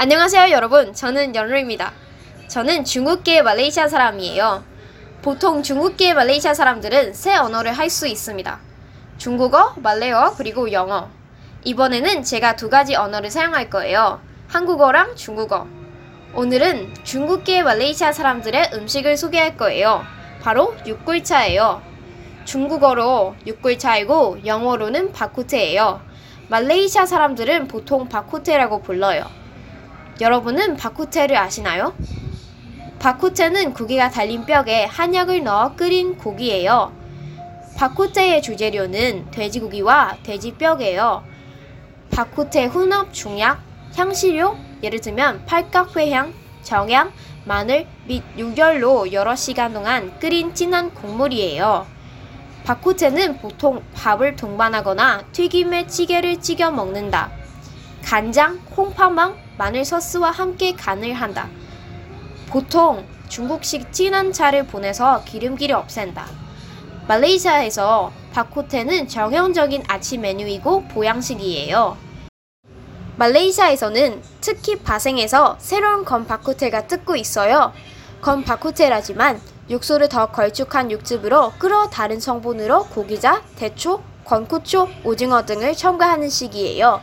안녕하세요, 여러분. 저는 연루입니다. 저는 중국계 말레이시아 사람이에요. 보통 중국계 말레이시아 사람들은 세 언어를 할 수 있습니다. 중국어, 말레어, 그리고 영어. 이번에는 제가 두 가지 언어를 사용할 거예요. 한국어랑 중국어. 오늘은 중국계 말레이시아 사람들의 음식을 소개할 거예요. 바로 육골차예요. 중국어로 육골차이고 영어로는 바쿠테예요. 말레이시아 사람들은 보통 바쿠테라고 불러요. 여러분은 바쿠테를 아시나요? 바쿠테는 고기가 달린 뼈에 한약을 넣어 끓인 고기예요. 바쿠테의 주재료는 돼지고기와 돼지뼈예요. 바쿠테 혼합 중약, 향시료, 예를 들면 팔각회향, 정향, 마늘 및 유결로 여러 시간 동안 끓인 진한 국물이에요. 바쿠테는 보통 밥을 동반하거나 튀김에 찌개를 찍어 먹는다. 간장, 콩파망, 마늘 소스와 함께 간을 한다. 보통 중국식 진한 차를 보내서 기름기를 없앤다. 말레이시아에서 바쿠테는 정형적인 아침 메뉴이고 보양식이에요. 말레이시아에서는 특히 바생에서 새로운 건 바쿠테가 뜯고 있어요. 건 바쿠테라지만 육수를 더 걸쭉한 육즙으로 끓어 다른 성분으로 고기자, 대초, 건쿠초, 오징어 등을 첨가하는 시기예요.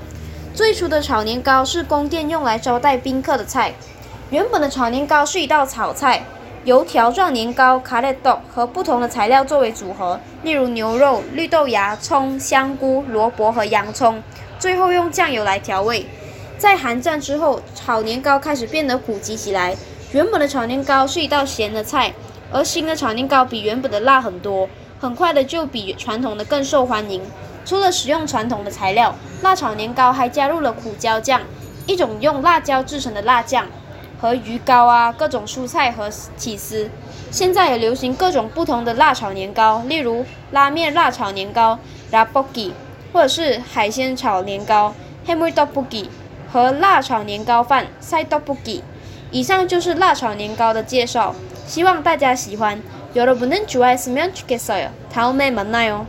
最初的炒年糕是宫殿用来招待宾客的菜。原本的炒年糕是一道炒菜，由条状年糕卡列豆和不同的材料作为组合，例如牛肉、绿豆芽、葱、香菇、萝卜和洋葱，最后用酱油来调味。在寒战之后，炒年糕开始变得普及起来。原本的炒年糕是一道咸的菜，而新的炒年糕比原本的辣很多，很快的就比传统的更受欢迎。除了使用传统的材料，辣炒年糕还加入了苦椒酱，一种用辣椒制成的辣酱，和鱼糕啊，各种蔬菜和起司。现在也流行各种不同的辣炒年糕，例如拉面辣炒年糕 （rabogi） 或者是海鲜炒年糕 （hamur tteokbokki） 和辣炒年糕饭 （sai tteokbokki）。以上就是辣炒年糕的介绍，希望大家喜欢。여러분은좋아했으면좋겠어요。다음에만나요。